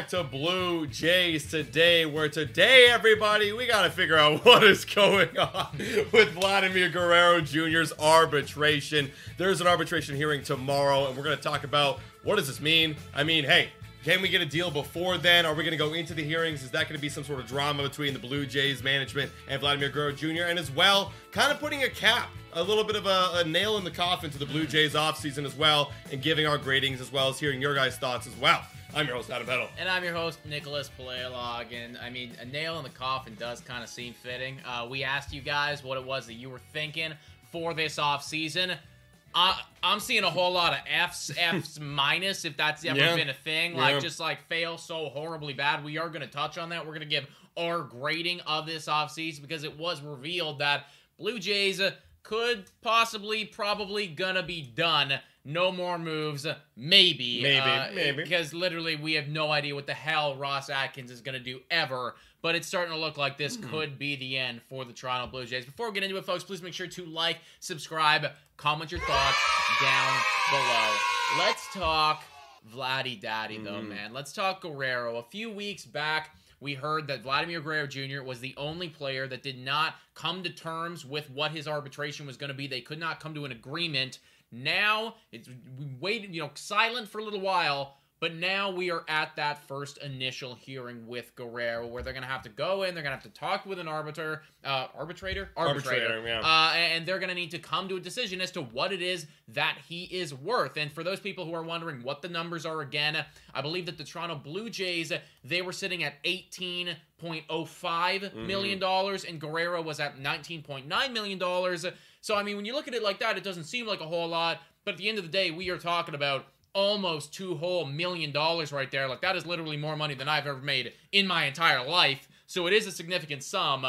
back to Blue Jays today. Where today, everybody, we got to figure out what is going on with Vladimir Guerrero Jr.'s arbitration. There's an arbitration hearing tomorrow, and we're going to talk about what does this mean. I mean, hey. Can we get a deal before then? Are we going to go into the hearings? Is that going to be some sort of drama between the Blue Jays management and Vladimir Guerrero Jr.? And as well, kind of putting a cap a little bit of a, a nail in the coffin to the Blue Jays offseason as well, and giving our gradings as well as hearing your guys' thoughts as well. I'm your host, Adam Peddle. And I'm your host, Nicholas Paleolog. And I mean, a nail in the coffin does kind of seem fitting. Uh, we asked you guys what it was that you were thinking for this off season. Uh, I'm seeing a whole lot of F's, F's minus, if that's ever Yeah. been a thing. Like, Yeah. just like fail so horribly bad. We are going to touch on that. We're going to give our grading of this offseason because it was revealed that Blue Jays could possibly, probably gonna be done. No more moves, maybe. Maybe, uh, maybe. Because literally, we have no idea what the hell Ross Atkins is gonna do ever. But it's starting to look like this Hmm. could be the end for the Toronto Blue Jays. Before we get into it, folks, please make sure to like, subscribe, comment your thoughts down below. Let's talk Vladdy Daddy, though, Mm-hmm. man. Let's talk Guerrero. A few weeks back, we heard that Vladimir Guerrero Jr. was the only player that did not come to terms with what his arbitration was going to be. They could not come to an agreement. Now it's we waited, you know, silent for a little while, but now we are at that first initial hearing with Guerrero, where they're going to have to go in, they're going to have to talk with an arbiter, uh, arbitrator, Arbitrator, yeah. uh, and they're going to need to come to a decision as to what it is that he is worth. And for those people who are wondering what the numbers are again, I believe that the Toronto Blue Jays they were sitting at eighteen point oh five Mm-hmm. dollars, and Guerrero was at nineteen point nine million dollars. So I mean, when you look at it like that, it doesn't seem like a whole lot. But at the end of the day, we are talking about almost two whole million dollars right there. Like that is literally more money than I've ever made in my entire life. So it is a significant sum.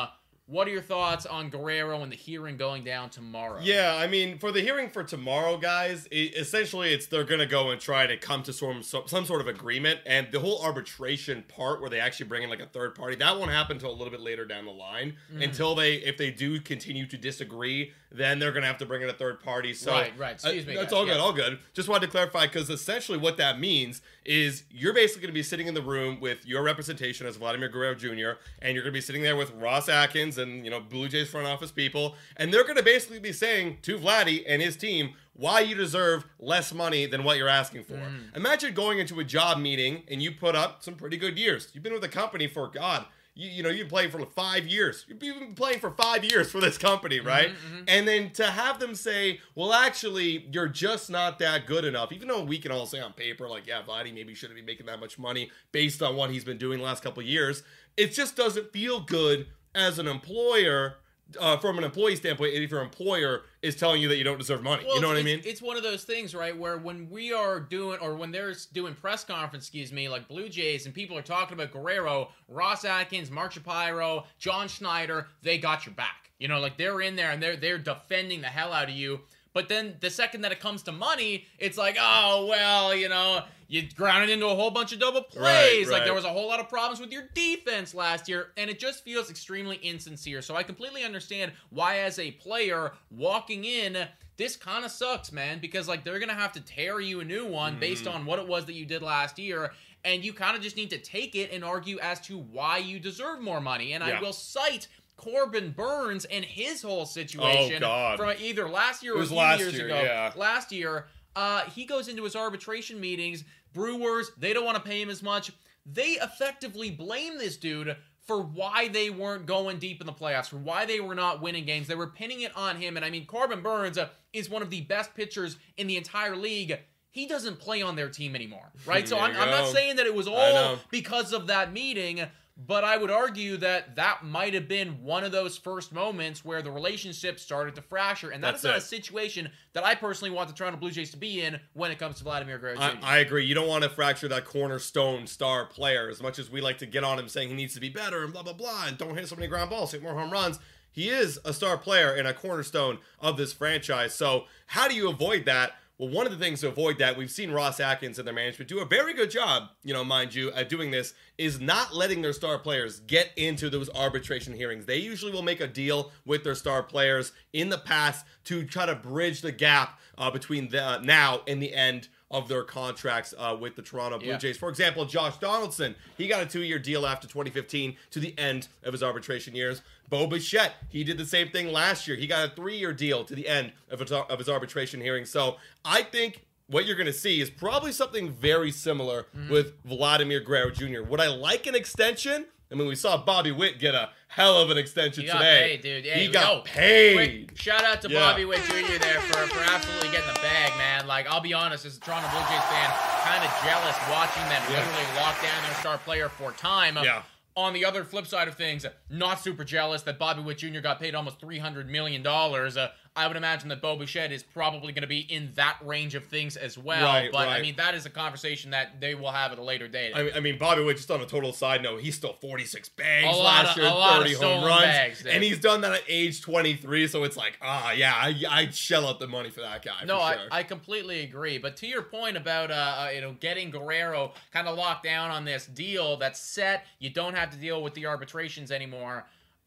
Uh, What are your thoughts on Guerrero and the hearing going down tomorrow? Yeah, I mean, for the hearing for tomorrow, guys, it, essentially it's they're gonna go and try to come to some some sort of agreement, and the whole arbitration part where they actually bring in like a third party that won't happen until a little bit later down the line. Mm. Until they, if they do continue to disagree, then they're gonna have to bring in a third party. So Right, right. Excuse uh, me, That's guys. all good, all good. Just wanted to clarify because essentially what that means is you're basically gonna be sitting in the room with your representation as Vladimir Guerrero Jr. and you're gonna be sitting there with Ross Atkins and you know Blue Jays front office people, and they're gonna basically be saying to Vladdy and his team why you deserve less money than what you're asking for. Mm. Imagine going into a job meeting and you put up some pretty good years. You've been with the company for God. You, you know, you've been playing for like five years. You've been playing for five years for this company, mm-hmm, right? Mm-hmm. And then to have them say, well, actually, you're just not that good enough, even though we can all say on paper, like, yeah, Vladdy maybe shouldn't be making that much money based on what he's been doing the last couple of years. It just doesn't feel good as an employer uh, from an employee standpoint, if your employer is telling you that you don't deserve money. Well, you know what I mean? It's one of those things, right? Where when we are doing, or when they're doing press conference, excuse me, like Blue Jays, and people are talking about Guerrero, Ross Atkins, Mark Shapiro, John Schneider, they got your back. You know, like they're in there and they're they're defending the hell out of you. But then the second that it comes to money, it's like, oh well, you know, you grounded into a whole bunch of double plays. Right, Like there was a whole lot of problems with your defense last year, and it just feels extremely insincere. So I completely understand why, as a player walking in, this kind of sucks, man, because like they're gonna have to tear you a new one based Mm-hmm. on what it was that you did last year. And you kind of just need to take it and argue as to why you deserve more money. And I will cite Corbin Burnes and his whole situation Oh, from either last year or a few last years year, ago. yeah. Last year, uh, he goes into his arbitration meetings. Brewers, they don't want to pay him as much. They effectively blame this dude for why they weren't going deep in the playoffs, for why they were not winning games. They were pinning it on him. And I mean, Corbin Burnes uh, is one of the best pitchers in the entire league. He doesn't play on their team anymore, right? so I'm, I'm not saying that it was all because of that meeting, but I would argue that that might have been one of those first moments where the relationship started to fracture, and that That's is not it. a situation that I personally want the Toronto Blue Jays to be in when it comes to Vladimir Guerrero Jr. I, I agree. You don't want to fracture that cornerstone star player as much as we like to get on him saying he needs to be better and blah, blah, blah, and don't hit so many ground balls, hit more home runs. He is a star player and a cornerstone of this franchise. So, how do you avoid that? Well, one of the things to avoid that, we've seen Ross Atkins and their management do a very good job, you know, mind you, at doing this, is not letting their star players get into those arbitration hearings. They usually will make a deal with their star players in the past to try to bridge the gap uh, between the now and the end of their contracts uh, with the Toronto Blue Yeah. Jays. For example, Josh Donaldson, he got a two-year deal after 2015 to the end of his arbitration years. Bo Bichette, he did the same thing last year. He got a three-year deal to the end of his, of his arbitration hearing. So I think what you're going to see is probably something very similar Mm-hmm. with Vladimir Guerrero Jr. Would I like an extension? I mean, we saw Bobby Witt get a hell of an extension He got today. paid, dude. Hey, he got yo, paid. Quick shout out to Yeah. Bobby Witt Jr. there for, for absolutely getting the bag, man. Like, I'll be honest, as a Toronto Blue Jays fan, kind of jealous watching them Yeah. literally lock down their star player for time. Yeah. On the other flip side of things, not super jealous that Bobby Witt Jr. got paid almost $300 million. Uh, I would imagine that Bo Bichette is probably going to be in that range of things as well. Right, but, I mean, that is a conversation that they will have at a later date. I mean, I mean, Bobby Witt, just on a total side note, he stole 46 bags last of- year, a lot of 30 home runs. bags, and he's done that at age 23, so it's like, ah, yeah, I, I'd shell out the money for that guy. No, for I, sure. I completely agree. But to your point about uh, uh you know getting Guerrero kind of locked down on this deal that's set, you don't have to deal with the arbitrations anymore.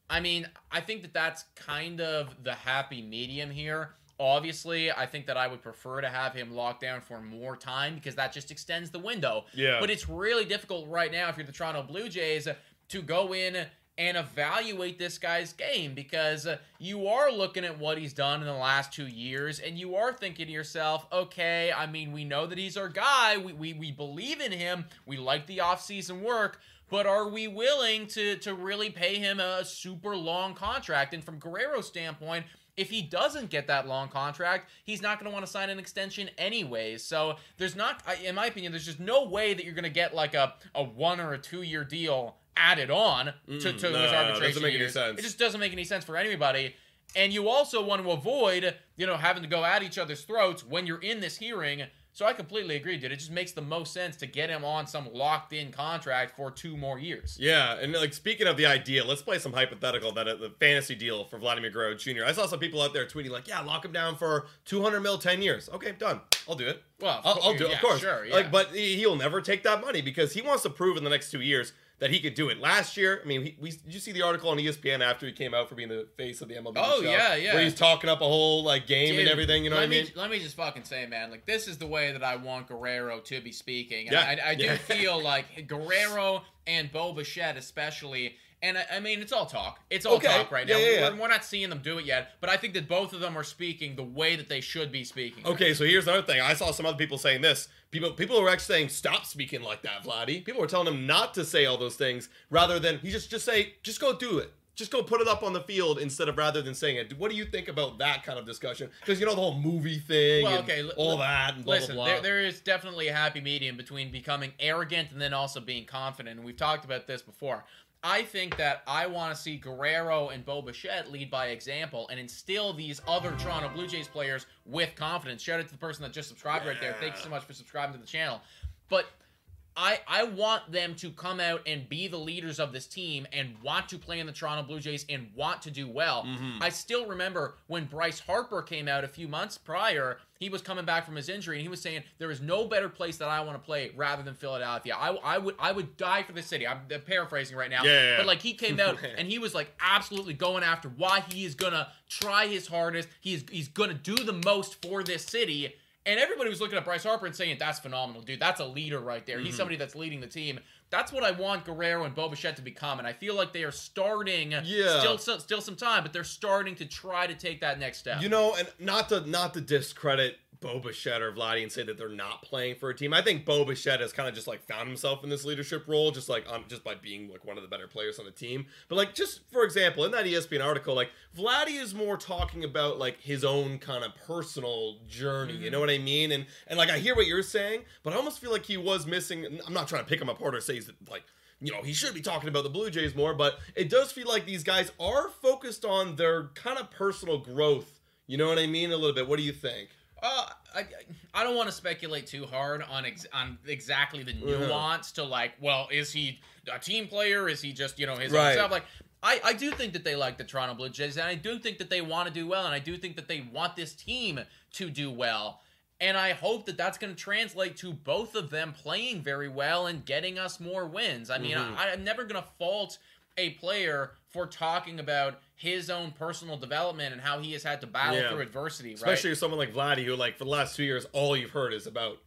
I mean, I think that that's kind of the happy medium here. Obviously, I think that I would prefer to have him locked down for more time because that just extends the window. Yeah. But it's really difficult right now if you're the Toronto Blue Jays to go in and evaluate this guy's game because you are looking at what he's done in the last two years and you are thinking to yourself, okay, I mean, we know that he's our guy. We, we, we believe in him. We like the offseason work. But are we willing to, to really pay him a super long contract? And from Guerrero's standpoint, if he doesn't get that long contract, he's not going to want to sign an extension anyways. So there's not, in my opinion, there's just no way that you're going to get like a, a one or a two year deal added on to, to Mm, his no, arbitration doesn't make any years. sense. It just doesn't make any sense for anybody. And you also want to avoid, you know, having to go at each other's throats when you're in this hearing. So I completely agree, dude. It just makes the most sense to get him on some locked in contract for two more years. Yeah, and like speaking of the idea, let's play some hypothetical that uh, the fantasy deal for Vladimir Guerrero Jr. I saw some people out there tweeting like, "Yeah, lock him down for 200 mil, 10 years." Okay, done. I'll do it. Well, I'll, I'll do it. yeah, Of course. sure, yeah. Like, but he- he'll never take that money because he wants to prove in the next two years that he could do it. Last year, I mean, he, we did you see the article on ESPN after he came out for being the face of the MLB? Oh, show, yeah, yeah. Where he's talking up a whole like game and everything. You know what I mean? Me, let me just fucking say, man, like this is the way that I want Guerrero to be speaking. Yeah, I, I do yeah. feel like Guerrero and Bo Bichette, especially. And I, I mean, it's all talk. It's all Okay, talk right now. yeah, yeah, yeah. We're, we're not seeing them do it yet, but I think that both of them are speaking the way that they should be speaking. Okay, so here's another thing. I saw some other people saying this. People people were actually saying, "Stop speaking like that, Vladdy." People were telling him not to say all those things, rather than he just just say, "Just go do it." Just go put it up on the field instead of rather than saying it. What do you think about that kind of discussion? Because you know the whole movie thing Well, and okay, all li- that and blah Listen, blah there, there is definitely a happy medium between becoming arrogant and then also being confident. And we've talked about this before. I think that I want to see Guerrero and Bo Bichette lead by example and instill these other Toronto Blue Jays players with confidence. Shout out to the person that just subscribed right there. Thank you so much for subscribing to the channel. But I I want them to come out and be the leaders of this team and want to play in the Toronto Blue Jays and want to do well. Mm-hmm. I still remember when Bryce Harper came out a few months prior, he was coming back from his injury and he was saying there is no better place that I want to play rather than Philadelphia. I, I would I would die for the city. I'm paraphrasing right now. Yeah, yeah, yeah. But like he came out and he was like absolutely going after why he is gonna try his hardest. He's he's gonna do the most for this city. And everybody was looking at Bryce Harper and saying, "That's phenomenal, dude. That's a leader right there. Mm-hmm. He's somebody that's leading the team." That's what I want Guerrero and Bo Bichette to become, and I feel like they are starting. Yeah. still still some time, but they're starting to try to take that next step. You know, and not to not to discredit Bo Bichette or Vladdy and say that they're not playing for a team. I think Bo Bichette has kind of just like found himself in this leadership role, just like on just by being like one of the better players on the team. But like just for example, in that ESPN article, like Vladdy is more talking about like his own kind of personal journey. You mm-hmm. know what I mean? And and like I hear what you're saying, but I almost feel like he was missing. I'm not trying to pick him apart or say he's like you know, he should be talking about the Blue Jays more, but it does feel like these guys are focused on their kind of personal growth. You know what I mean? A little bit. What do you think? Uh, I, I don't want to speculate too hard on ex- on exactly the nuance to like, well, is he a team player? Is he just you know his Right. own self? Like, I I do think that they like the Toronto Blue Jays, and I do think that they want to do well, and I do think that they want this team to do well. And I hope that that's going to translate to both of them playing very well and getting us more wins. I mean, I, I'm never going to fault a player for talking about his own personal development and how he has had to battle Yeah. through adversity, right? Especially with someone like Vladdy, who like for the last two years, all you've heard is about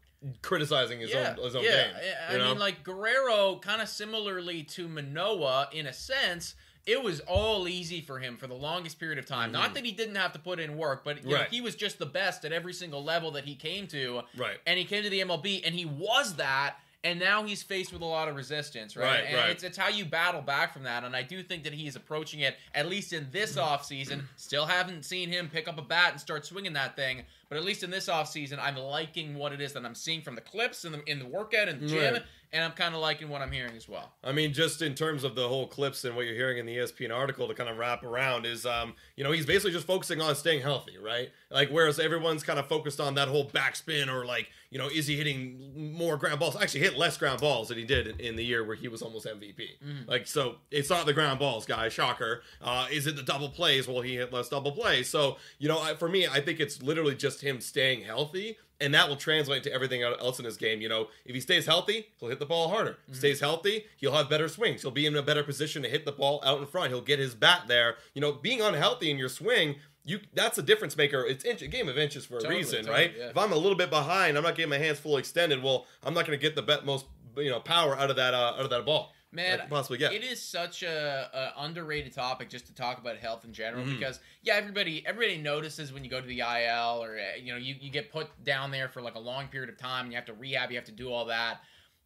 criticizing his own his own yeah. game. I mean, like Guerrero, kind of similarly to Manoah, in a sense, it was all easy for him for the longest period of time. Not that he didn't have to put in work, but you know, Mm-hmm. He was just the best at every single level that he came to. Right. And he came to the MLB, and he was that. And now he's faced with a lot of resistance, right? Right, and right. It's, it's how you battle back from that. And I do think that he is approaching it, at least in this Mm-hmm. offseason. Still haven't seen him pick up a bat and start swinging that thing. But at least in this offseason, I'm liking what it is that I'm seeing from the clips and the, in the workout and the gym. Right. And I'm kind of liking what I'm hearing as well. I mean, just in terms of the whole clips and what you're hearing in the ESPN article to kind of wrap around is, um, you know, he's basically just focusing on staying healthy, right? Like, whereas everyone's kind of focused on that whole backspin or like, you know, is he hitting more ground balls? Actually, hit less ground balls than he did in, in the year where he was almost MVP. Like, so it's not the ground balls, guys. Shocker. Uh, is it the double plays? Well, he hit less double plays. So, you know, I, for me, I think it's literally just him staying healthy and that will translate to everything else in his game. You know, if he stays healthy, he'll hit the ball harder. Stays healthy, he'll have better swings. He'll be in a better position to hit the ball out in front. He'll get his bat there. You know, being unhealthy in your swing, you that's a difference maker. It's inch, a game of inches for a Totally, reason, totally, right? yeah. If I'm a little bit behind, I'm not getting my hands fully extended. Well, I'm not going to get the bet most you know power out of that uh, out of that ball. Man, can possibly get. it is such a, a underrated topic just to talk about health in general Mm-hmm. because yeah, everybody everybody notices when you go to the IL or uh, you know you, you get put down there for like a long period of time and you have to rehab, you have to do all that.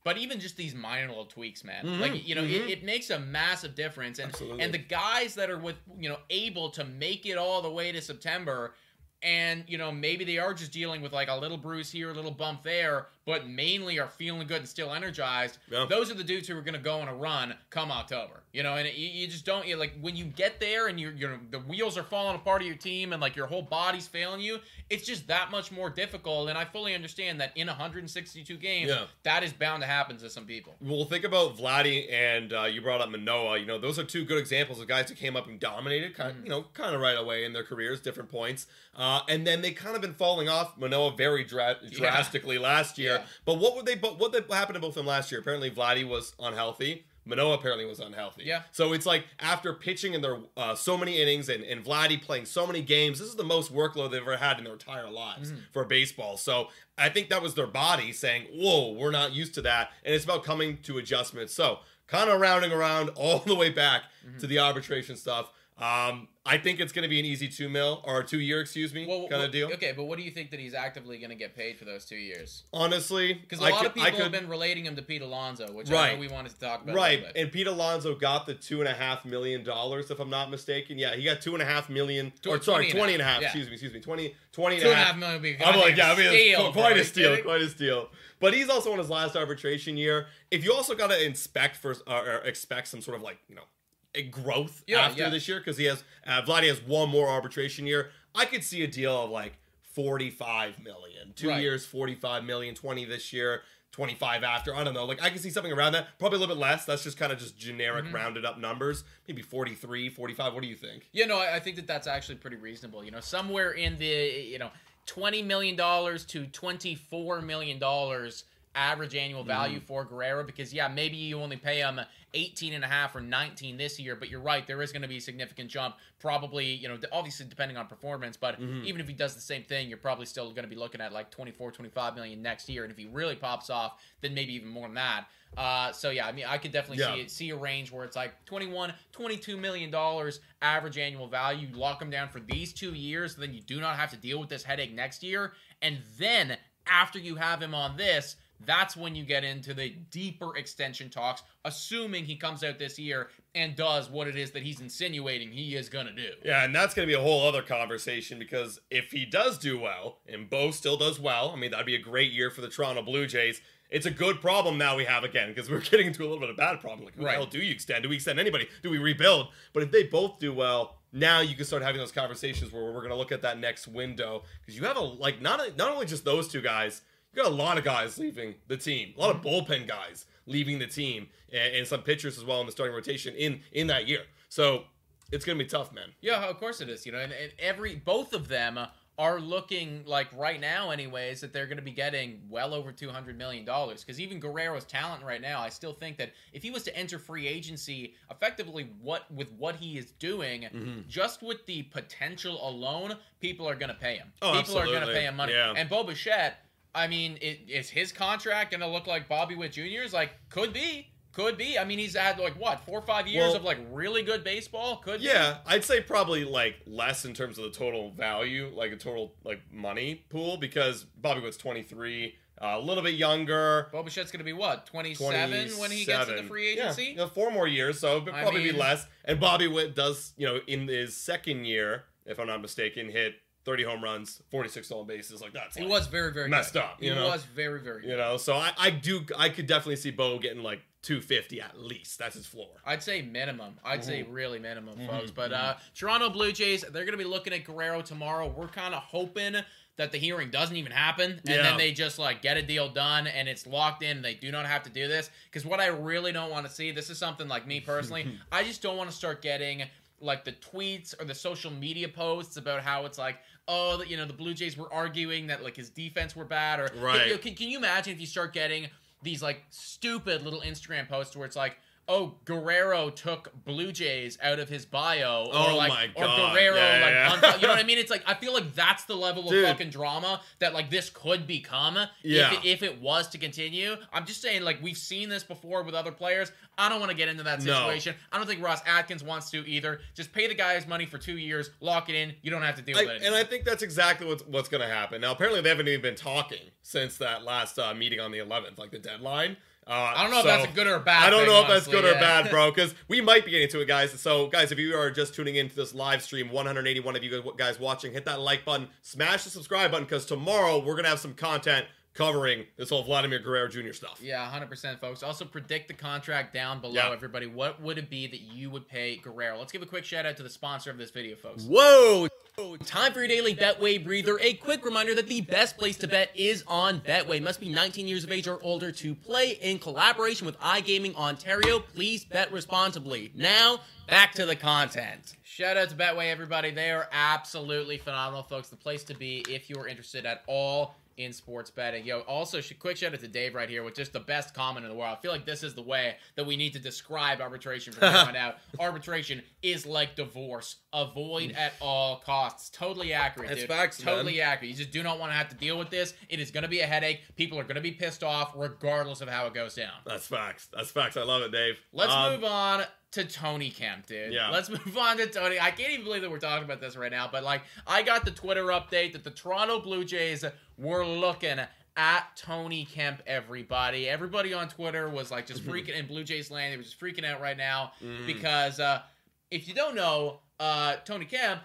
But even just these minor little tweaks, man, like you know, it, it makes a massive difference. And Mm-hmm. Absolutely. and the guys that are with you know able to make it all the way to September, and you know maybe they are just dealing with like a little bruise here, a little bump there, but mainly are feeling good and still energized. Yeah. Those are the dudes who are going to go on a run come October. You know, and it, you, just don't you like when you get there and you're, you're the wheels are falling apart of your team and like your whole body's failing you. It's just that much more difficult. And I fully understand that in 162 games, Yeah. that is bound to happen to some people. Well, think about Vladdy and uh, you brought up Manoah. You know, those are two good examples of guys who came up and dominated, kind of, you know, kind of right away in their careers, different points. Uh, and then they kind of been falling off. Manoah very dra- drastically last year. Yeah. But what would they? But what they, happened to both of them last year? Apparently, Vladdy was unhealthy. Manoah apparently was unhealthy. Yeah. So it's like after pitching in their uh, so many innings and, and Vladdy playing so many games, this is the most workload they've ever had in their entire lives for baseball. So I think that was their body saying, "Whoa, we're not used to that," and it's about coming to adjustments. So kind of rounding around all the way back to the arbitration stuff. Um, I think it's going to be an easy two mil or two year, excuse me, Well, kind of deal. Okay, but what do you think that he's actively going to get paid for those two years? Honestly, Because a I lot could- of people could, have been relating him to Pete Alonso, which I Right. know we wanted to talk about. right. A little bit. And Pete Alonso got the two and a half million dollars, if I'm not mistaken. Yeah, he got two and a half million. Or sorry, 20 and a 20 and a half, half. yeah. Excuse me, excuse me. 20, 20 and Two a and a half. half million would be I'm like, yeah, I mean, steal, it's quite bro. a steal, quite a steal. But he's also on his last arbitration year. If you also got to inspect for, or expect some sort of like, you know, a growth Yeah, after yeah. this year because he has uh, Vladdy has one more arbitration year. I could see a deal of like 45 million, two Right. years, 45 million, 20 this year. 25 after. I don't know. Like I can see something around that. Probably a little bit less. That's just kind of just generic Mm-hmm. rounded up numbers. Maybe 43, 45. What do you think? Yeah, no, I I think that that's actually pretty reasonable. You know, somewhere in the you know twenty million dollars to twenty four million dollars average annual value Mm-hmm. for Guerrero because yeah maybe you only pay him 18 and a half or 19 this year but you're right there is going to be a significant jump probably you know obviously depending on performance but Mm-hmm. even if he does the same thing you're probably still going to be looking at like 24 25 million next year and if he really pops off then maybe even more than that uh, so yeah i mean i could definitely Yeah. see it see a range where it's like 21 22 million dollars average annual value you lock him down for these two years then you do not have to deal with this headache next year and then after you have him on this that's when you get into the deeper extension talks assuming he comes out this year and does what it is that he's insinuating he is going to do Yeah, and that's going to be a whole other conversation because if he does do well and Bo still does well, I mean, that'd be a great year for the Toronto Blue Jays. It's a good problem now we have again because we're getting into a little bit of a bad problem. Like, who Right. the hell do you extend? Do we extend anybody? Do we rebuild? But if they both do well, now you can start having those conversations where we're going to look at that next window because you have a like not not only just those two guys, you got a lot of guys leaving the team, a lot of bullpen guys leaving the team, and, and some pitchers as well in the starting rotation in in that year. So it's going to be tough, man. Yeah, of course it is. You know, and, and every both of them are looking like right now, anyways, that they're going to be getting well over two hundred million dollars. Because even Guerrero's talent right now, I still think that if he was to enter free agency, effectively, what with what he is doing, Mm-hmm. just with the potential alone, people are going to pay him. Oh, people are going to pay him money. Yeah. And Bo Bichette, I mean, it, is his contract going to look like Bobby Witt Jr.'s? Like, could be. Could be. I mean, he's had like what four or five years Well- of like really good baseball. Could be. Yeah, I'd say probably like less in terms of the total value, like a total like money pool, because Bobby Witt's 23, uh, a little bit younger. Bo Bichette's going to be what 27, when he gets into 27. free Yeah, agency. you know, four more years, so it'd I probably be less. And Bobby Witt does, you know, in his second year, if I'm not mistaken, hit 30 home runs, 46 stolen bases. Like that's He like, was very very messed good. up, He you know? was very very. you know. So I, I do, I could definitely see Bo getting like 250 at least. That's his floor. I'd say minimum. I'd say Mm-hmm. really minimum, folks. But uh, Toronto Blue Jays, they're going to be looking at Guerrero tomorrow. We're kind of hoping that the hearing doesn't even happen, and Yeah. then they just like get a deal done, and it's locked in. And they do not have to do this because what I really don't want to see. This is something like me personally. I just don't want to start getting like the tweets or the social media posts about how it's like. Oh, you know the Blue Jays were arguing that like his defense were bad, or Right. know, can, can you imagine if you start getting these like stupid little Instagram posts where it's like, oh, Guerrero took Blue Jays out of his bio, or Oh like, my or Guerrero, Yeah, like, yeah, you know what I mean? It's like I feel like that's the level of fucking drama that like this could become Yeah. if, it, if it was to continue. I'm just saying, like we've seen this before with other players. I don't want to get into that No. situation. I don't think Ross Atkins wants to either. Just pay the guy his money for two years, lock it in. You don't have to deal I, with it. and I think that's exactly what's what's going to happen. Now, apparently, they haven't even been talking since that last uh, meeting on the 11th, like the deadline. Uh, I don't know if that's a good or a bad I don't thing, know if that's honestly, good or bad, bro, because we might be getting to it, guys. So, guys, if you are just tuning into this live stream, 181 of you guys watching, hit that like button, smash the subscribe button, because tomorrow we're going to have some content covering this whole Vladimir Guerrero Jr. stuff. Yeah, 100%, folks. Also, predict the contract down below, Yeah. everybody. What would it be that you would pay Guerrero? Let's give a quick shout out to the sponsor of this video, folks. Whoa! Time for your daily Betway breather. A quick reminder that the best place to bet is on Betway. Must be 19 years of age or older to play in collaboration with iGaming Ontario. Please bet responsibly. Now, back to the content. Shout out to Betway, everybody. They are absolutely phenomenal, folks. The place to be if you are interested at all in sports betting. Yo, also, quick shout out to Dave right here with just the best comment in the world. I feel like this is the way that we need to describe arbitration from here on out. Arbitration is like divorce. Avoid at all costs. Totally accurate, That's dude. facts, man. Totally accurate. You just do not want to have to deal with this. It is going to be a headache. People are going to be pissed off regardless of how it goes down. That's facts. That's facts. I love it, Dave. Let's Um, move on to Tony Kemp, dude. Yeah. Let's move on to Tony. I can't even believe that we're talking about this right now, but like I got the Twitter update that the Toronto Blue Jays were looking at Tony Kemp, everybody. Everybody on Twitter was like just freaking in Blue Jays land. They were just freaking out right now because uh if you don't know, uh Tony Kemp,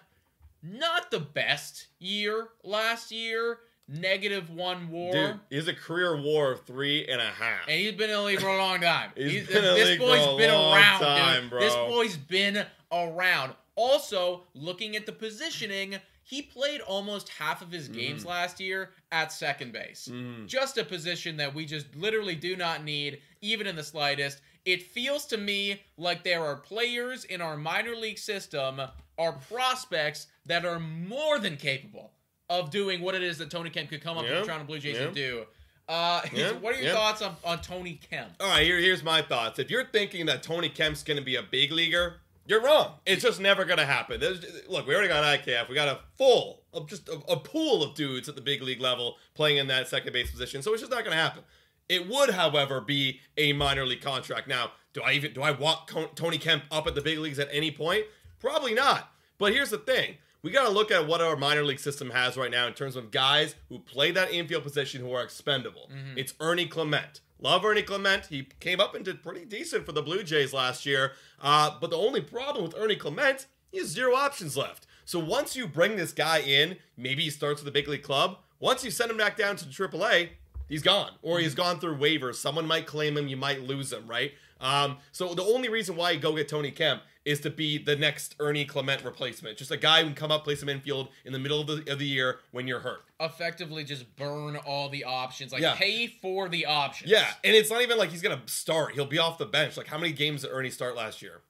not the best year last year. Negative one WAR. Dude, he's a career WAR of three and a half. And he's been in the league for a long time. He's He's- been this boy's been around, time, bro. This boy's been around. Also, looking at the positioning, he played almost half of his games Mm. last year at second base. Just a position that we just literally do not need, even in the slightest. It feels to me like there are players in our minor league system, our prospects, that are more than capable of doing what it is that Tony Kemp could come up Yeah, to the Toronto Blue Jays yeah. and do. Uh, Yeah, what are your yeah. thoughts on, on Tony Kemp? All right, here, here's my thoughts. If you're thinking that Tony Kemp's going to be a big leaguer, you're wrong. It's just never going to happen. There's, look, we already got IKF. We got a full, of just a, a pool of dudes at the big league level playing in that second base position. So it's just not going to happen. It would, however, be a minor league contract. Now, do I even do I want Tony Kemp up at the big leagues at any point? Probably not. But here's the thing. We got to look at what our minor league system has right now in terms of guys who play that infield position who are expendable. It's Ernie Clement. Love Ernie Clement. He came up and did pretty decent for the Blue Jays last year. Uh, but the only problem with Ernie Clement, he has zero options left. So once you bring this guy in, maybe he starts with a big league club. Once you send him back down to the AAA, he's gone or he's gone through waivers. Someone might claim him, you might lose him, right? Um, so the only reason why you go get Tony Kemp is to be the next Ernie Clement replacement, just a guy who can come up, play some infield in the middle of the, of the year when you're hurt. Effectively, just burn all the options. Like Yeah. pay for the options. Yeah, and it's not even like he's gonna start; he'll be off the bench. Like how many games did Ernie start last year?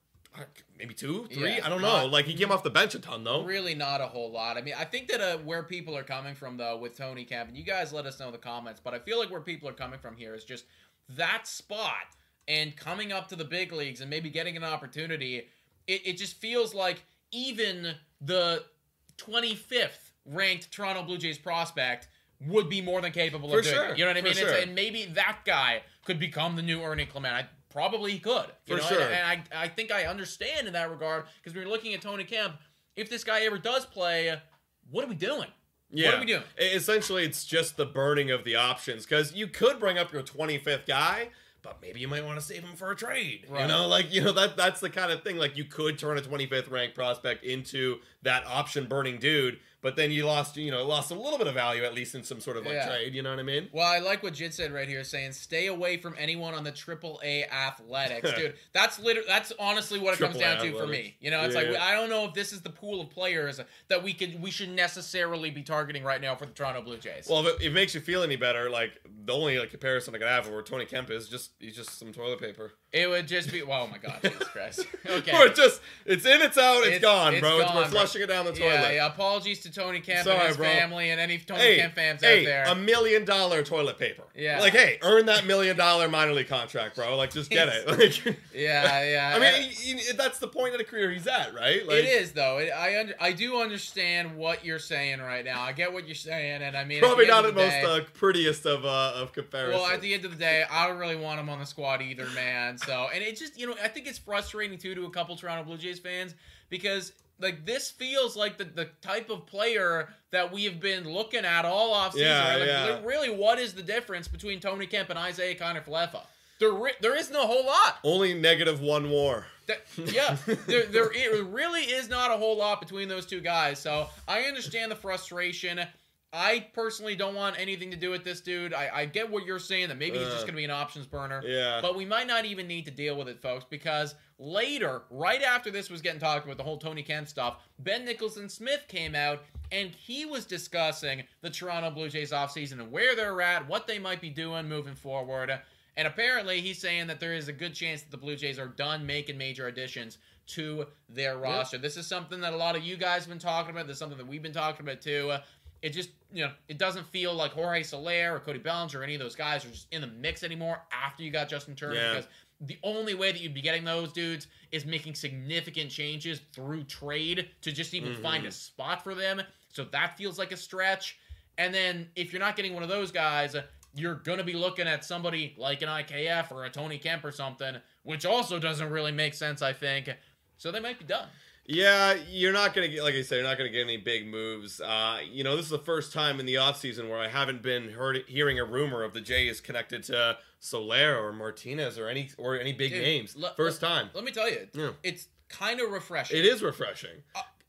Maybe two, three. Yeah, I don't know. like he came off the bench a ton though. Really, not a whole lot. I mean, I think that uh, where people are coming from, though, with Tony Kemp, and you guys let us know in the comments, but I feel like where people are coming from here is just that spot and coming up to the big leagues and maybe getting an opportunity. It, it just feels like even the 25th ranked Toronto Blue Jays prospect would be more than capable For of doing sure, it. You know what I mean? Sure. and maybe that guy could become the new Ernie Clement. I, probably he could. You For know? sure. And, and I, I think I understand in that regard because when you're looking at Tony Kemp, if this guy ever does play, what are we doing? Yeah. What are we doing? Essentially, it's just the burning of the options because you could bring up your 25th guy, but maybe you might want to save him for a trade. Right. You know, like you know that that's the kind of thing. Like you could turn a 25th ranked prospect into that option burning dude, but then you lost you know lost a little bit of value at least in some sort of like Yeah. trade. You know what I mean? Well, I like what Jit said right here, saying stay away from anyone on the triple A athletics, dude. That's literally that's honestly what it comes down to for me. You know, it's Yeah, like yeah. I don't know if this is the pool of players that we could we should necessarily be targeting right now for the Toronto Blue Jays. Well, if it, makes you feel any better, like the only like comparison I could have where Tony Kemp is just he's just some toilet paper. it would just be. Oh my God, Jesus Christ. Okay. Or it's just it's in, it's out, it's, It's- gone, it's bro. It's, gone, we're bro. Flushing it down the toilet. Yeah, yeah. Apologies to Tony Kemp Sorry, and his bro. family and any Tony hey, Kemp fans hey, out there. a million dollar toilet paper. Yeah. Like, hey, earn that million dollar minor league contract, bro. Like, just get it. Like, yeah, yeah. I mean, he- he- that's the point of the career he's at, right? Like, it is though. It, I under, I do understand what you're saying right now. I get what you're saying, and I mean, Probably not the the most day- uh, prettiest of uh, of comparisons. Well, at the end of the day, I don't really want him on the squad either, man. So, and it just, you know, I think it's frustrating too to a couple Toronto Blue Jays fans because like this feels like the, the type of player that we have been looking at all offseason. Yeah, right? Like, yeah. Really, what is the difference between Tony Kemp and Isiah Kiner-Falefa? There, re- there isn't a whole lot. Only negative one WAR. That, yeah, there, there it really is not a whole lot between those two guys. So I understand the frustration. I personally don't want anything to do with this dude. I, I get what you're saying that maybe he's just Uh, going to be an options burner. yeah. But we might not even need to deal with it, folks, because later, right after this was getting talked about, the whole Tony Kemp stuff, Ben Nicholson Smith came out and he was discussing the Toronto Blue Jays offseason and where they're at, what they might be doing moving forward. And apparently, he's saying that there is a good chance that the Blue Jays are done making major additions to their roster. This is something that a lot of you guys have been talking about. This is something that we've been talking about too. It just, you know, it doesn't feel like Jorge Soler or Cody Bellinger or any of those guys are just in the mix anymore after you got Justin Turner Yeah. because the only way that you'd be getting those dudes is making significant changes through trade to just even mm-hmm. find a spot for them. So that feels like a stretch. And then if you're not getting one of those guys, you're going to be looking at somebody like an IKF or a Tony Kemp or something, which also doesn't really make sense, I think. So they might be done. Yeah, you're not gonna get, like I said, you're not gonna get any big moves. Uh, you know, this is the first time in the offseason where I haven't been heard hearing a rumor of the Jays connected to Soler or Martinez or any or any big Dude, names. le- first le- time. Let me tell you, Yeah. it's kind of refreshing. It is refreshing.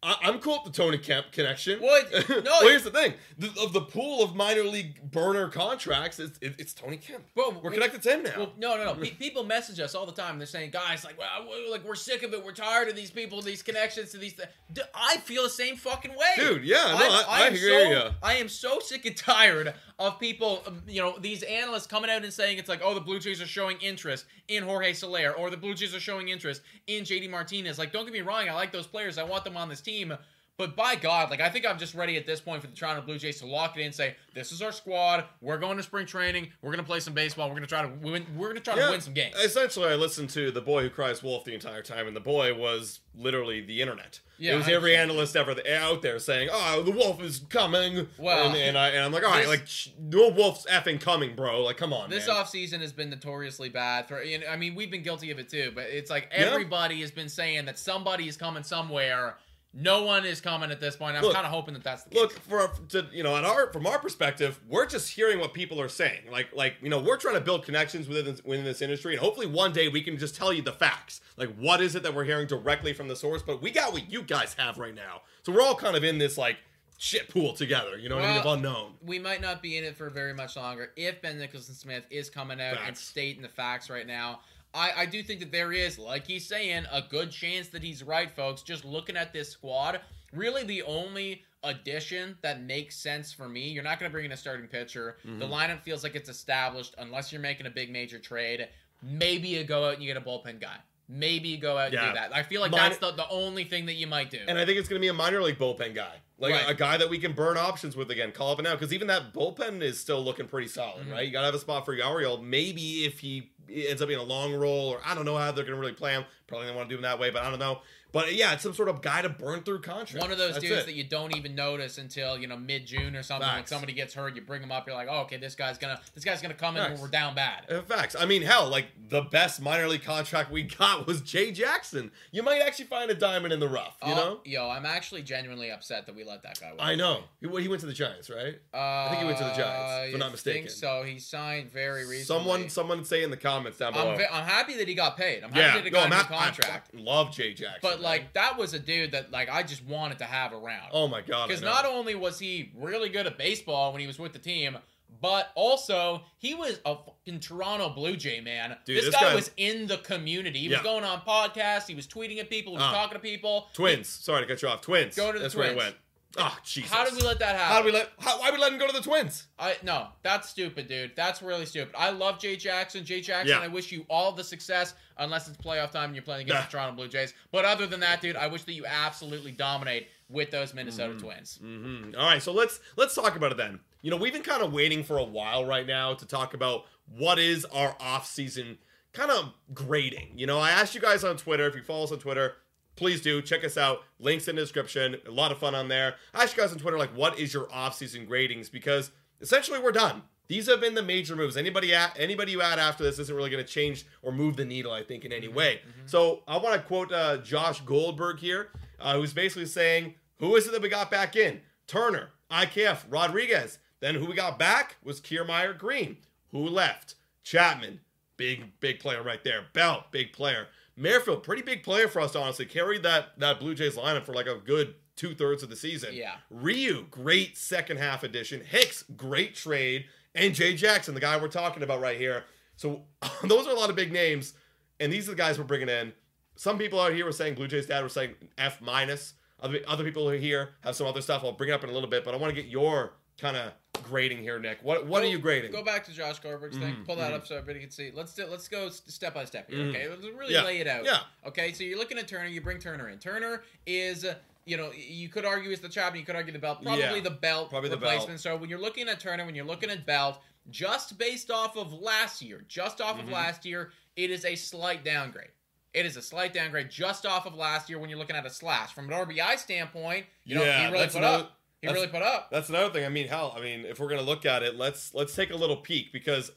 I, I'm cool with the Tony Kemp connection. Well, it- no, well, here's the thing: the, of the pool of minor league burner contracts, it's, it, it's Tony Kemp. Well, we're connected to him now. Well, no, no, no. Pe- people message us all the time. They're saying, guys, like, well, we- like we're sick of it. We're tired of these people, these connections to these. Th-. D- I feel the same fucking way, Dude, yeah, no, I'm- I- I am hear so, ya. I am so sick and tired of people, um, you know, these analysts coming out and saying it's like, oh, the Blue Jays are showing interest in Jorge Soler, or the Blue Jays are showing interest in JD Martinez. Like, don't get me wrong, I like those players. I want them on this team. But by God, like I think I'm just ready at this point for the Toronto Blue Jays to lock it in and say, "This is our squad. We're going to spring training. We're going to play some baseball. We're going to try to win. We're going to try to win some games." Essentially, I listened to the boy who cries wolf the entire time, and the boy was literally the internet. Yeah, it was every 100%. analyst ever out there saying, "Oh, the wolf is coming." Well, and, and I and I'm like, "All right, like no wolf's effing coming, bro. Like, come on, This man." offseason has been notoriously bad for you know, I mean, we've been guilty of it too, but it's like Yeah. everybody has been saying that somebody is coming somewhere. No one is coming at this point. I'm kind of hoping that that's the case. Look, for to, you know, at our from our perspective, we're just hearing what people are saying. Like, like you know, we're trying to build connections within this, within this industry, and hopefully one day we can just tell you the facts. Like, what is it that we're hearing directly from the source? But we got what you guys have right now, so we're all kind of in this like shit pool together. You know what I mean? Of unknown. we might not be in it for very much longer if Ben Nicholson Smith is coming out and stating the facts right now. I, I do think that there is, like he's saying, a good chance that he's right, folks. Just looking at this squad, really the only addition that makes sense for me. You're not going to bring in a starting pitcher. Mm-hmm. The lineup feels like it's established unless you're making a big major trade. Maybe you go out and you get a bullpen guy. Maybe you go out and Yeah. do that. I feel like that's the, the only thing that you might do. And I think it's going to be a minor league bullpen guy, like Right. a, guy that we can burn options with again. Call up and out because even that bullpen is still looking pretty solid, Mm-hmm. right? You got to have a spot for Yariel. Maybe if he ends up being a long roll, or I don't know how they're going to really play him. Probably they want to do him that way, but I don't know. But yeah, it's some sort of guy to burn through contracts. One of those That's dudes it. that you don't even notice until you know mid June or something. When somebody gets hurt, you bring him up. You're like, oh, okay, this guy's gonna this guy's gonna come in when we're down bad. Uh, Facts. I mean, hell, like the best minor league contract we got was Jay Jackson. You might actually find a diamond in the rough. You Oh, know? yo, I'm actually genuinely upset that we let that guy. Walk. I know. He, he went to the Giants, right? Uh, think he went to the Giants, if I'm not mistaken. So he signed very recently. Someone, someone say in the comments down below. I'm, I'm happy that he got paid. I'm happy yeah, that he no, got I'm a new hap- I contract. love Jay Jackson. But. Like that was a dude that like I just wanted to have around. oh my god, Because not only was he really good at baseball when he was with the team, but also he was a fucking Toronto Blue Jay man. Dude, this, this guy, guy- was in the community. He Yeah. was going on podcasts. He was tweeting at people. He was Ah. talking to people. Twins. Sorry to cut you off. Twins. Go to the That's where he went. Oh, Jesus. How did we let that happen? How did we let? How, why we let him go to the Twins? I no, that's stupid, dude. That's really stupid. I love Jay Jackson. Jay Jackson, Yeah. I wish you all the success, unless it's playoff time and you're playing against the Toronto Blue Jays. But other than that, dude, I wish that you absolutely dominate with those Minnesota Mm-hmm. Twins. Mhm. All right, so let's let's talk about it then. You know, we've been kind of waiting for a while right now to talk about what is our off-season kind of grading. You know, I asked you guys on Twitter if you follow us on Twitter, please do check us out. Links in the description. A lot of fun on there. I asked you guys on Twitter like, what is your off-season gradings? Because essentially we're done. These have been the major moves. Anybody at, anybody you add after this isn't really going to change or move the needle, I think, in any way. So I want to quote uh, Josh Goldberg here, uh, who's basically saying, "Who is it that we got back in? Turner, IKF, Rodriguez. Then who we got back was Kiermaier Green. Who left? Chapman, big big player right there. Belt, big player. Merrifield, pretty big player for us, honestly. Carried that that Blue Jays lineup for like a good two thirds of the season. Yeah. Ryu, great second half addition. Hicks, great trade. And Jay Jackson, the guy we're talking about right here. So those are a lot of big names. And these are the guys we're bringing in. Some people out here were saying Blue Jays dad were saying F minus. Other, other people here have some other stuff. I'll bring it up in a little bit, but I want to get your kind of grading here, Nick. What what Go- are you grading? Go back to Josh Goldberg's thing. Mhm, Pull that up so everybody can see. Let's do, let's go step by step here. Okay, let's really Yeah, lay it out. yeah. Okay, so you're looking at Turner. You bring Turner in. Turner is. uh, You know, you could argue is the Chapman, you could argue the belt, probably Yeah, the belt probably the replacement. belt. So when you're looking at Turner, when you're looking at belt, just based off of last year, just off Mm-hmm. of last year, it is a slight downgrade. It is a slight downgrade just off of last year when you're looking at a slash. From an RBI standpoint, you know, he really put another- up. He That's- really put up. That's another thing. I mean, hell, I mean, if we're gonna look at it, let's let's take a little peek because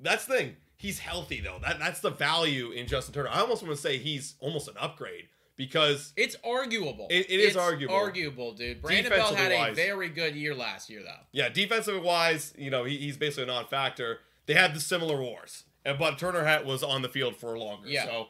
that's the thing. He's healthy though. That that's the value in Justin Turner. I almost want to say he's almost an upgrade because It's arguable. It- it is It's arguable. Arguable, dude. Brandon Belt had a very good year last year, though. yeah, defensive wise, you know, he, he's basically a non-factor. They had the similar wars, and but Turner hat was on the field for longer. Yeah. So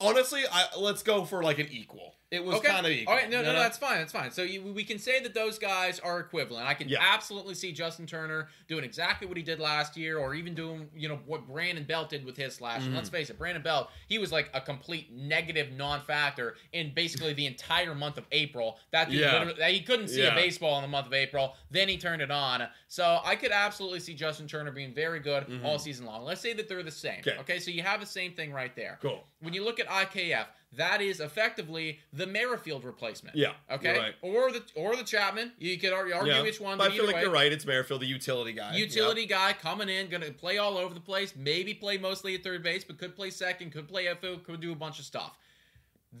honestly, I, let's go for like an equal. It was kind of equal. All right, no, you no, no, that's fine. That's fine. So you, we can say that those guys are equivalent. I can Yeah. absolutely see Justin Turner doing exactly what he did last year, or even doing, you know, what Brandon Belt did with his last Mm-hmm. Let's face it, Brandon Belt, he was like a complete negative non-factor in basically the entire month of April. That Yeah. he couldn't see Yeah. a baseball in the month of April. Then he turned it on. So I could absolutely see Justin Turner being very good all season long. Let's say that they're the same. Mm-hmm. Okay. okay, so you have the same thing right there. Cool. When you look at IKF, that is effectively the Merrifield replacement. Yeah, Okay. you're right. Or the or the Chapman. You could argue, argue Yeah. which one. But But I feel like way, you're right. It's Merrifield, the utility guy. Utility guy coming in, gonna play all over the place. Maybe play mostly at third base, but could play second, could play FO, could do a bunch of stuff.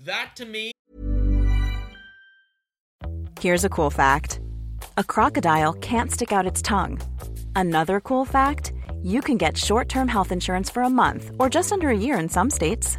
That to me Here's a cool fact a crocodile can't stick out its tongue. Another cool fact you can get short term health insurance for a month or just under a year in some states.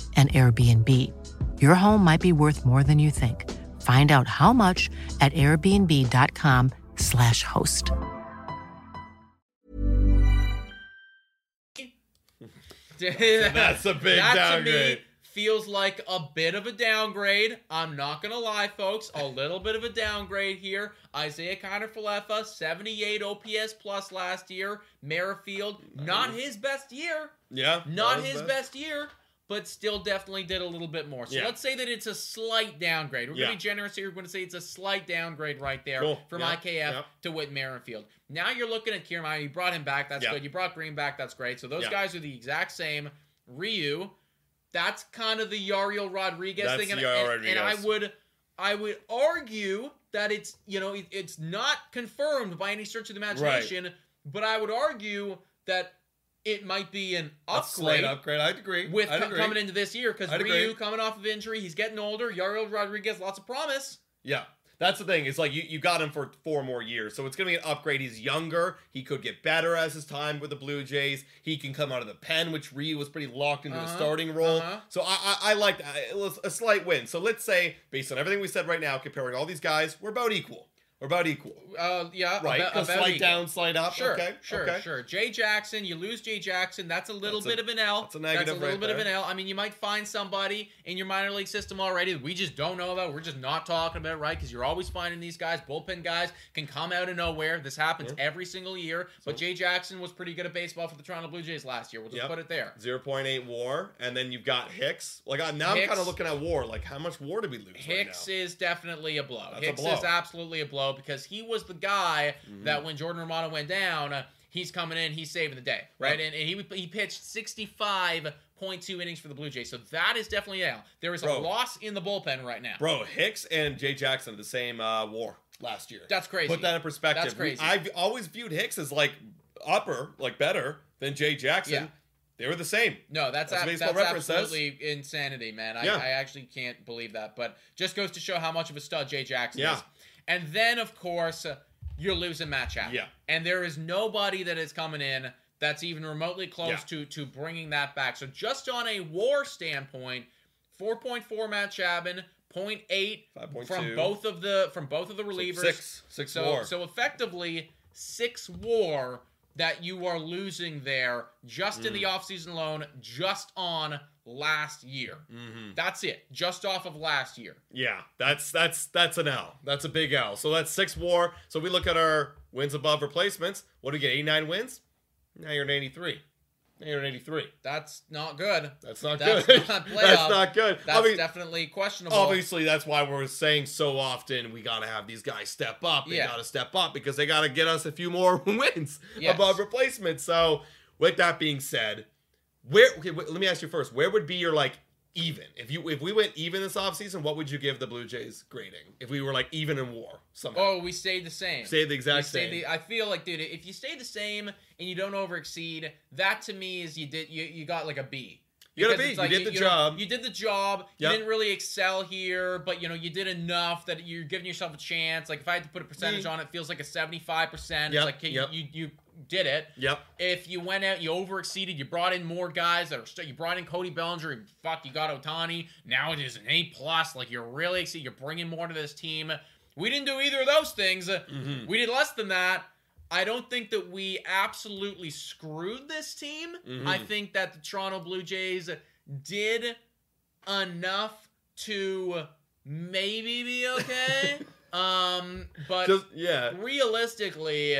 an Airbnb. Your home might be worth more than you think. Find out how much at airbnb.com/slash host. that's a big that downgrade. To me feels like a bit of a downgrade. I'm not gonna lie, folks. A little bit of a downgrade here. Isiah Kiner-Falefa, 78 OPS plus last year. Merrifield, not his best year. Yeah. Not that was his best year, but still definitely did a little bit more. So Yeah. let's say that it's a slight downgrade. We're Yeah. going to be generous here. We're going to say it's a slight downgrade right there Cool. from. IKF Yeah. to Whit Merrifield. Now you're looking at Kiermaier. You brought him back. That's good. You brought Green back. That's great. So those guys are the exact same. Ryu, that's kind of the Yariel Rodriguez That's thing. And, Yariel and- and I would, I would argue that it's you know it- it's not confirmed by any stretch of the imagination, but I would argue that it might be an upgrade slight upgrade. I'd agree. with I'd co- agree. coming into this year because I'd Ryu agree. coming off of injury, he's getting older. Yariel Rodriguez, lots of promise. Yeah. That's the thing. It's like you, you got him for four more years. So it's going to be an upgrade. He's younger. He could get better as his time with the Blue Jays. He can come out of the pen, which Ryu was pretty locked into Uh-huh, starting role. uh-huh. So I, I, I like that. It was a slight win. So let's say, based on everything we said right now, comparing all these guys, we're about equal. We're about equal. Uh, yeah, Right? about- a about slight equal. down, slight up. Sure, okay. sure, okay. sure. Jay Jackson, you lose Jay Jackson. That's a little That's a- bit of an L. that's a negative That's a little right bit of an L. I mean, you might find somebody in your minor league system already that we just don't know about. We're just not talking about, right? Because you're always finding these guys, bullpen guys, can come out of nowhere. This happens every single year. But Jay Jackson was pretty good at baseball for the Toronto Blue Jays last year. We'll just Yep. put it there. 0.8 WAR. And then you've got Hicks. Like, I- now I'm kind of looking at WAR. Like, how much WAR did we lose Hicks right now? is definitely a blow. That's a Hicks blow. is absolutely a blow because he was the guy Mm-hmm. that when Jordan Romano went down, uh, he's coming in, he's saving the day, right? Yeah. And, and he he pitched 65.2 innings for the Blue Jays, so that is definitely a There is a loss in the bullpen right now. Bro, Hicks and Jay Jackson the same uh, WAR last year. That's crazy. Put that in perspective. That's crazy. I've always viewed Hicks as like upper, like better than Jay Jackson. Yeah. They were the same. No, that's That's ab- Baseball that's Reference says. absolutely insanity, man. I, Yeah. I actually can't believe that, but just goes to show how much of a stud Jay Jackson Yeah. is. And then, of course, you're losing Matt Chapman. Yeah. And there is nobody that is coming in that's even remotely close Yeah. to to bringing that back. So just on a WAR standpoint, 4.4 Matt Chapman, 0.8 5.2. from both of the from both of the relievers. six. Six so, WAR. So effectively, six WAR that you are losing there just Mm. in the offseason alone, just on last year. Mm-hmm. That's it. Just off of last year. Yeah, that's that's that's an L. That's a big L. So that's six WAR. So we look at our wins above replacements. What do we get? 89 wins. Now you're at 83. Now you're 83. That's not good. That's not That's good. not that's not good. That's I mean, definitely questionable. obviously that's why we're saying so often we gotta have these guys step up. They Yeah. gotta step up because they gotta get us a few more wins Yes. above replacement. So with that being said, where okay, wait, let me ask you first, where would be your like even? If you if we went even this offseason, what would you give the Blue Jays grading? If we were like even in WAR somehow. Oh, we stayed the same. Stayed the exact stayed same. the- I feel like, dude, if you stay the same and you don't over exceed, that to me is you did you you got like a B. You got a B. like, You did the know, job. you did the job. You didn't really excel here, but you know you did enough that you're giving yourself a chance. Like if I had to put a percentage Mm. on it, feels like a 75. percent Yep, It's like okay, yep. you, you you did it. Yep. If you went out, you overexceeded. you brought in more guys that are st- you brought in Cody Bellinger, and fuck, you got Ohtani. Now it is an A plus. Like you're really exceeding. You're bringing more to this team. We didn't do either of those things. Mm-hmm. We did less than that. I don't think that we absolutely screwed this team. Mm-hmm. I think that the Toronto Blue Jays did enough to maybe be okay. um, but Just yeah. realistically,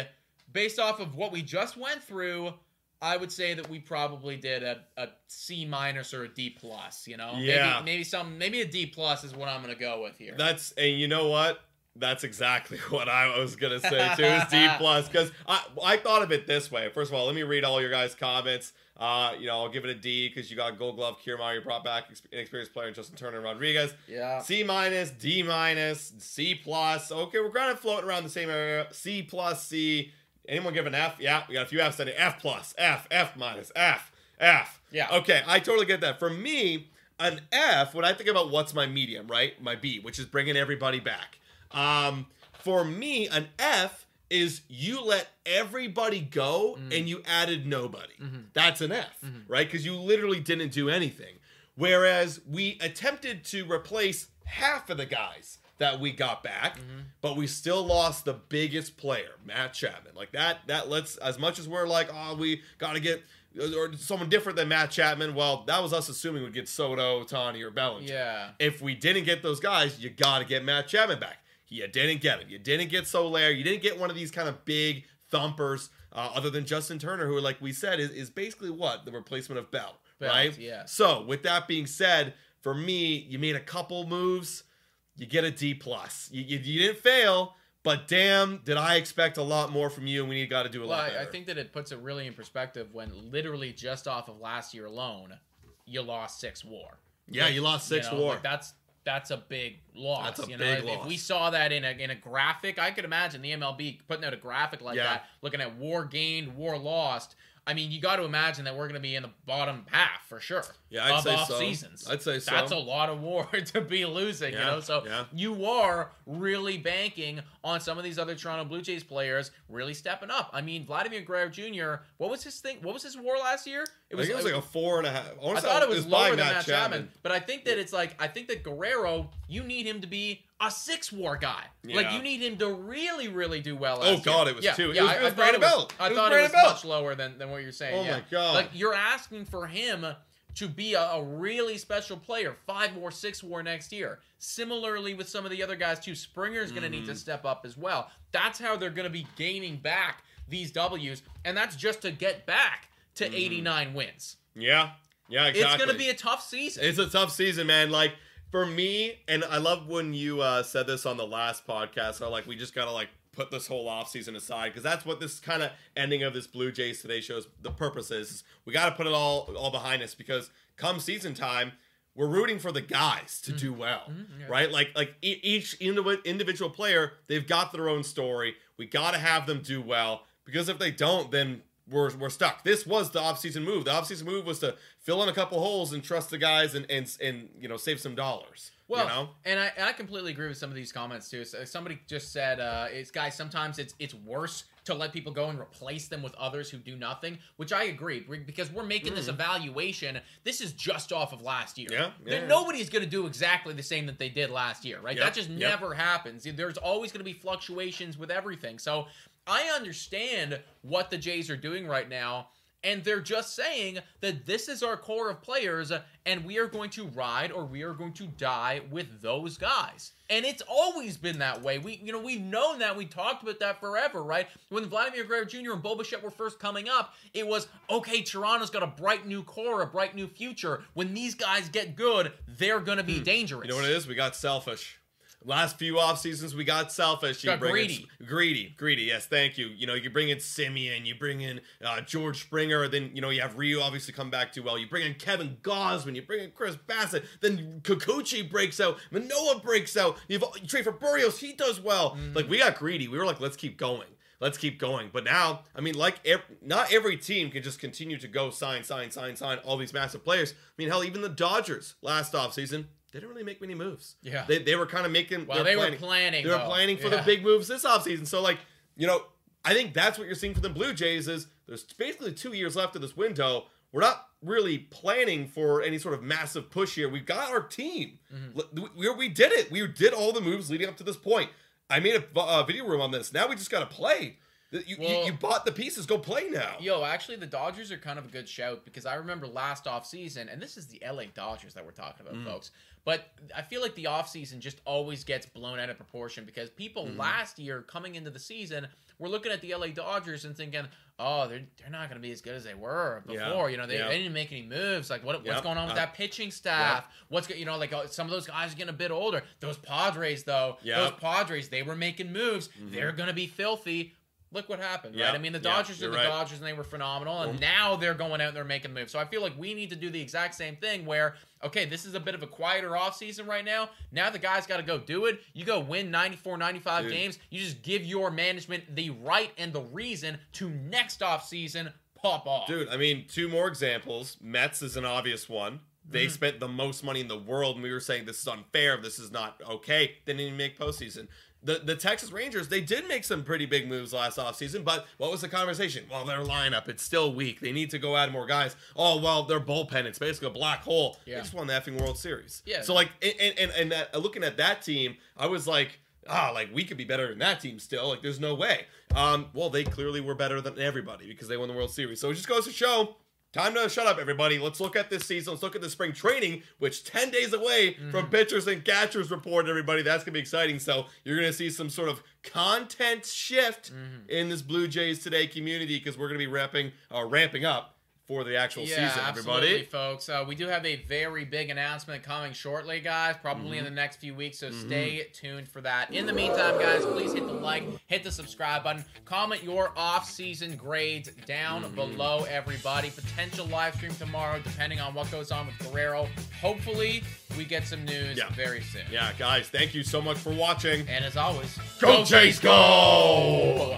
based off of what we just went through, I would say that we probably did a, a C minus or a D plus. You know, Yeah. maybe maybe some maybe a D plus is what I'm gonna go with here. That's and you know what? That's exactly what I was gonna say too. Is D plus because I I thought of it this way. First of all, let me read all your guys' comments. Uh, you know, I'll give it a D because you got Gold Glove, Kiermaier, you brought back ex- inexperienced player Justin Turner and Rodriguez. yeah. C minus, D minus, C plus. Okay, we're kind of floating around the same area. C plus, C. Anyone give an F? Yeah, we got a few Fs it. F plus, F, F minus, F, F. Yeah. Okay, I totally get that. For me, an F, when I think about what's my medium, right? My B, which is bringing everybody back. Um, for me, an F is you let everybody go mm. and you added nobody. Mm-hmm. That's an F, mm-hmm. right? Because you literally didn't do anything. Whereas we attempted to replace half of the guys that we got back, but we still lost the biggest player, Matt Chapman. Like that, that lets as much as we're like, oh, we got to get or someone different than Matt Chapman. Well, that was us assuming we'd get Soto, Tani, or Bellinger. Yeah. If we didn't get those guys, you got to get Matt Chapman back. You didn't get him. You didn't get Soler. You didn't get one of these kind of big thumpers, uh, other than Justin Turner, who, like we said, is, is basically what the replacement of Bell, Bell, right? yeah. So, with that being said, for me, you made a couple moves. You get a D plus. You, you, you didn't fail, but damn, did I expect a lot more from you, and we need got to do a Well, lot I, better. I think that it puts it really in perspective when literally just off of last year alone, you lost six WAR. yeah, you lost six You know, WAR. like, that's that's a big loss. That's a you know? big if, loss. if we saw that in a in a graphic, I could imagine the MLB putting out a graphic like Yeah. that, looking at WAR gained, WAR lost. I mean, you got to imagine that we're going to be in the bottom half for sure. Yeah, I'd of say off so. seasons. I'd say so. That's a lot of WAR to be losing. you know, so yeah. you are really banking on some of these other Toronto Blue Jays players really stepping up. I mean, Vladimir Guerrero Jr. What was his thing? What was his WAR last year? It I think it was like a four and a half. I, I thought it was, by lower than Matt Matt Chapman. but I think that it's like I think that Guerrero, you need him to be a six WAR guy. Like you need him to really, really do well. Oh, God, year. it was yeah, two. It Yeah, was- I, it I was thought Brandon it was. Belt. I It was thought it was much lower than, than what you're saying. Oh, yeah. my God. Like you're asking for him to be a, a really special player, five WAR, six WAR next year. Similarly with some of the other guys too. Springer's going to need Mm-hmm. to step up as well. That's how they're going to be gaining back these W's, and that's just to get back to Mm-hmm. 89 wins. Yeah, yeah, exactly. It's going to be a tough season. It's a tough season, man. Like for me, and I love when you uh, said this on the last podcast. How like we just gotta like put this whole off season aside because that's what this kind of ending of this Blue Jays today shows. The purpose is, is we got to put it all all behind us because come season time. We're rooting for the guys to do mm-hmm. well, mm-hmm. right? Like, like e- each indiv- individual player, they've got their own story. We got to have them do well because if they don't, then we're, we're stuck. This was the offseason move. The offseason move was to fill in a couple holes and trust the guys and and and you know save some dollars. Well, you know? and I, I completely agree with some of these comments too. So somebody just said, uh, "It's guys. Sometimes it's it's worse to let people go and replace them with others who do nothing." Which I agree because we're making this evaluation. This is just off of last year. Mm. Yeah, yeah, yeah. Nobody's going to do exactly the same that they did last year, right? Yep, That just yep. never happens. There's always going to be fluctuations with everything. So I understand what the Jays are doing right now. And they're just saying that this is our core of players, and we are going to ride or we are going to die with those guys. And it's always been that way. We, you know, we've known that. We talked about that forever, right? When Vladimir Guerrero Jr. and Bo Bichette were first coming up, it was okay. Toronto's got a bright new core, a bright new future. When these guys get good, they're going to be dangerous. Hmm. You know what it is? We got selfish. Last few off seasons, we got selfish. You Got bring in- greedy. greedy, greedy. Yes, thank you. You know, you bring in Semien, you bring in uh, George Springer, then you know you have Ryu obviously come back too well. You bring in Kevin Gausman, you bring in Chris Bassitt, then Kikuchi breaks out, Manoah breaks out. You've you trade for Berrios, he does well. Mm-hmm. Like we got greedy. We were like, let's keep going. Let's keep going. But now, I mean, like, not every team can just continue to go sign, sign, sign, sign all these massive players. I mean, hell, even the Dodgers last offseason, they didn't really make many moves. Yeah. They, they were kind of making. Well, they were planning, They were though. planning for Yeah. the big moves this offseason. So, like, you know, I think that's what you're seeing for the Blue Jays is there's basically two years left of this window. We're not really planning for any sort of massive push here. We've got our team. Mm-hmm. We, we, did it. We did all the moves leading up to this point. I made a uh, video room on this. Now we just got to play. You, you, Well- you bought the pieces. Go play now. Yo, actually, the Dodgers are kind of a good shout because I remember last offseason, and this is the LA Dodgers that we're talking about, folks. But I feel like the offseason just always gets blown out of proportion because people last year coming into the season were looking at the LA Dodgers and thinking, oh, they're, they're not going to be as good as they were before. Yeah, You know, they, yeah. they didn't make any moves. Like, what, what's going on with uh, that pitching staff? What's, go- you know, like uh, some of those guys are getting a bit older. Those Padres, though, Yep. Mm-hmm. those Padres, they were making moves. They're going to be filthy. Look what happened, Yeah, right? I mean, the Dodgers are you're the right. Dodgers and they were phenomenal. And now they're going out and they're making moves. So I feel like we need to do the exact same thing where, okay, this is a bit of a quieter offseason right now. Now the guys got to go do it. You go win 94, 95 Dude. games. You just give your management the right and the reason to next offseason pop off. Dude, I mean, two more examples. Mets is an obvious one. They Mm-hmm. spent the most money in the world, and we were saying this is unfair. This is not okay. They didn't even make postseason. The the Texas Rangers, they did make some pretty big moves last offseason, but what was the conversation? Well, their lineup, it's still weak. They need to go add more guys. Oh, well, their bullpen, it's basically a black hole. They Yeah. just won the effing World Series. Yeah. So, like, and, and, and that, looking at that team, I was like, ah, like we could be better than that team still. Like, there's no way. Um, well, they clearly were better than everybody because they won the World Series. So it just goes to show. Time to shut up, everybody. Let's look at this season. Let's look at the spring training, which 10 days away from pitchers and catchers report, everybody. That's going to be exciting. So you're going to see some sort of content shift in this Blue Jays Today community because we're going to be ramping, uh, ramping up for the actual Yeah, season, absolutely, everybody. folks. Uh, we do have a very big announcement coming shortly, guys. Probably Mm-hmm. in the next few weeks, so stay tuned for that. In the meantime, guys, please hit the like, hit the subscribe button, comment your off-season grades down Mm-hmm. below, everybody. Potential live stream tomorrow, depending on what goes on with Guerrero. Hopefully, we get some news Yeah. very soon. Yeah, guys, thank you so much for watching. And as always, Go Jays, go!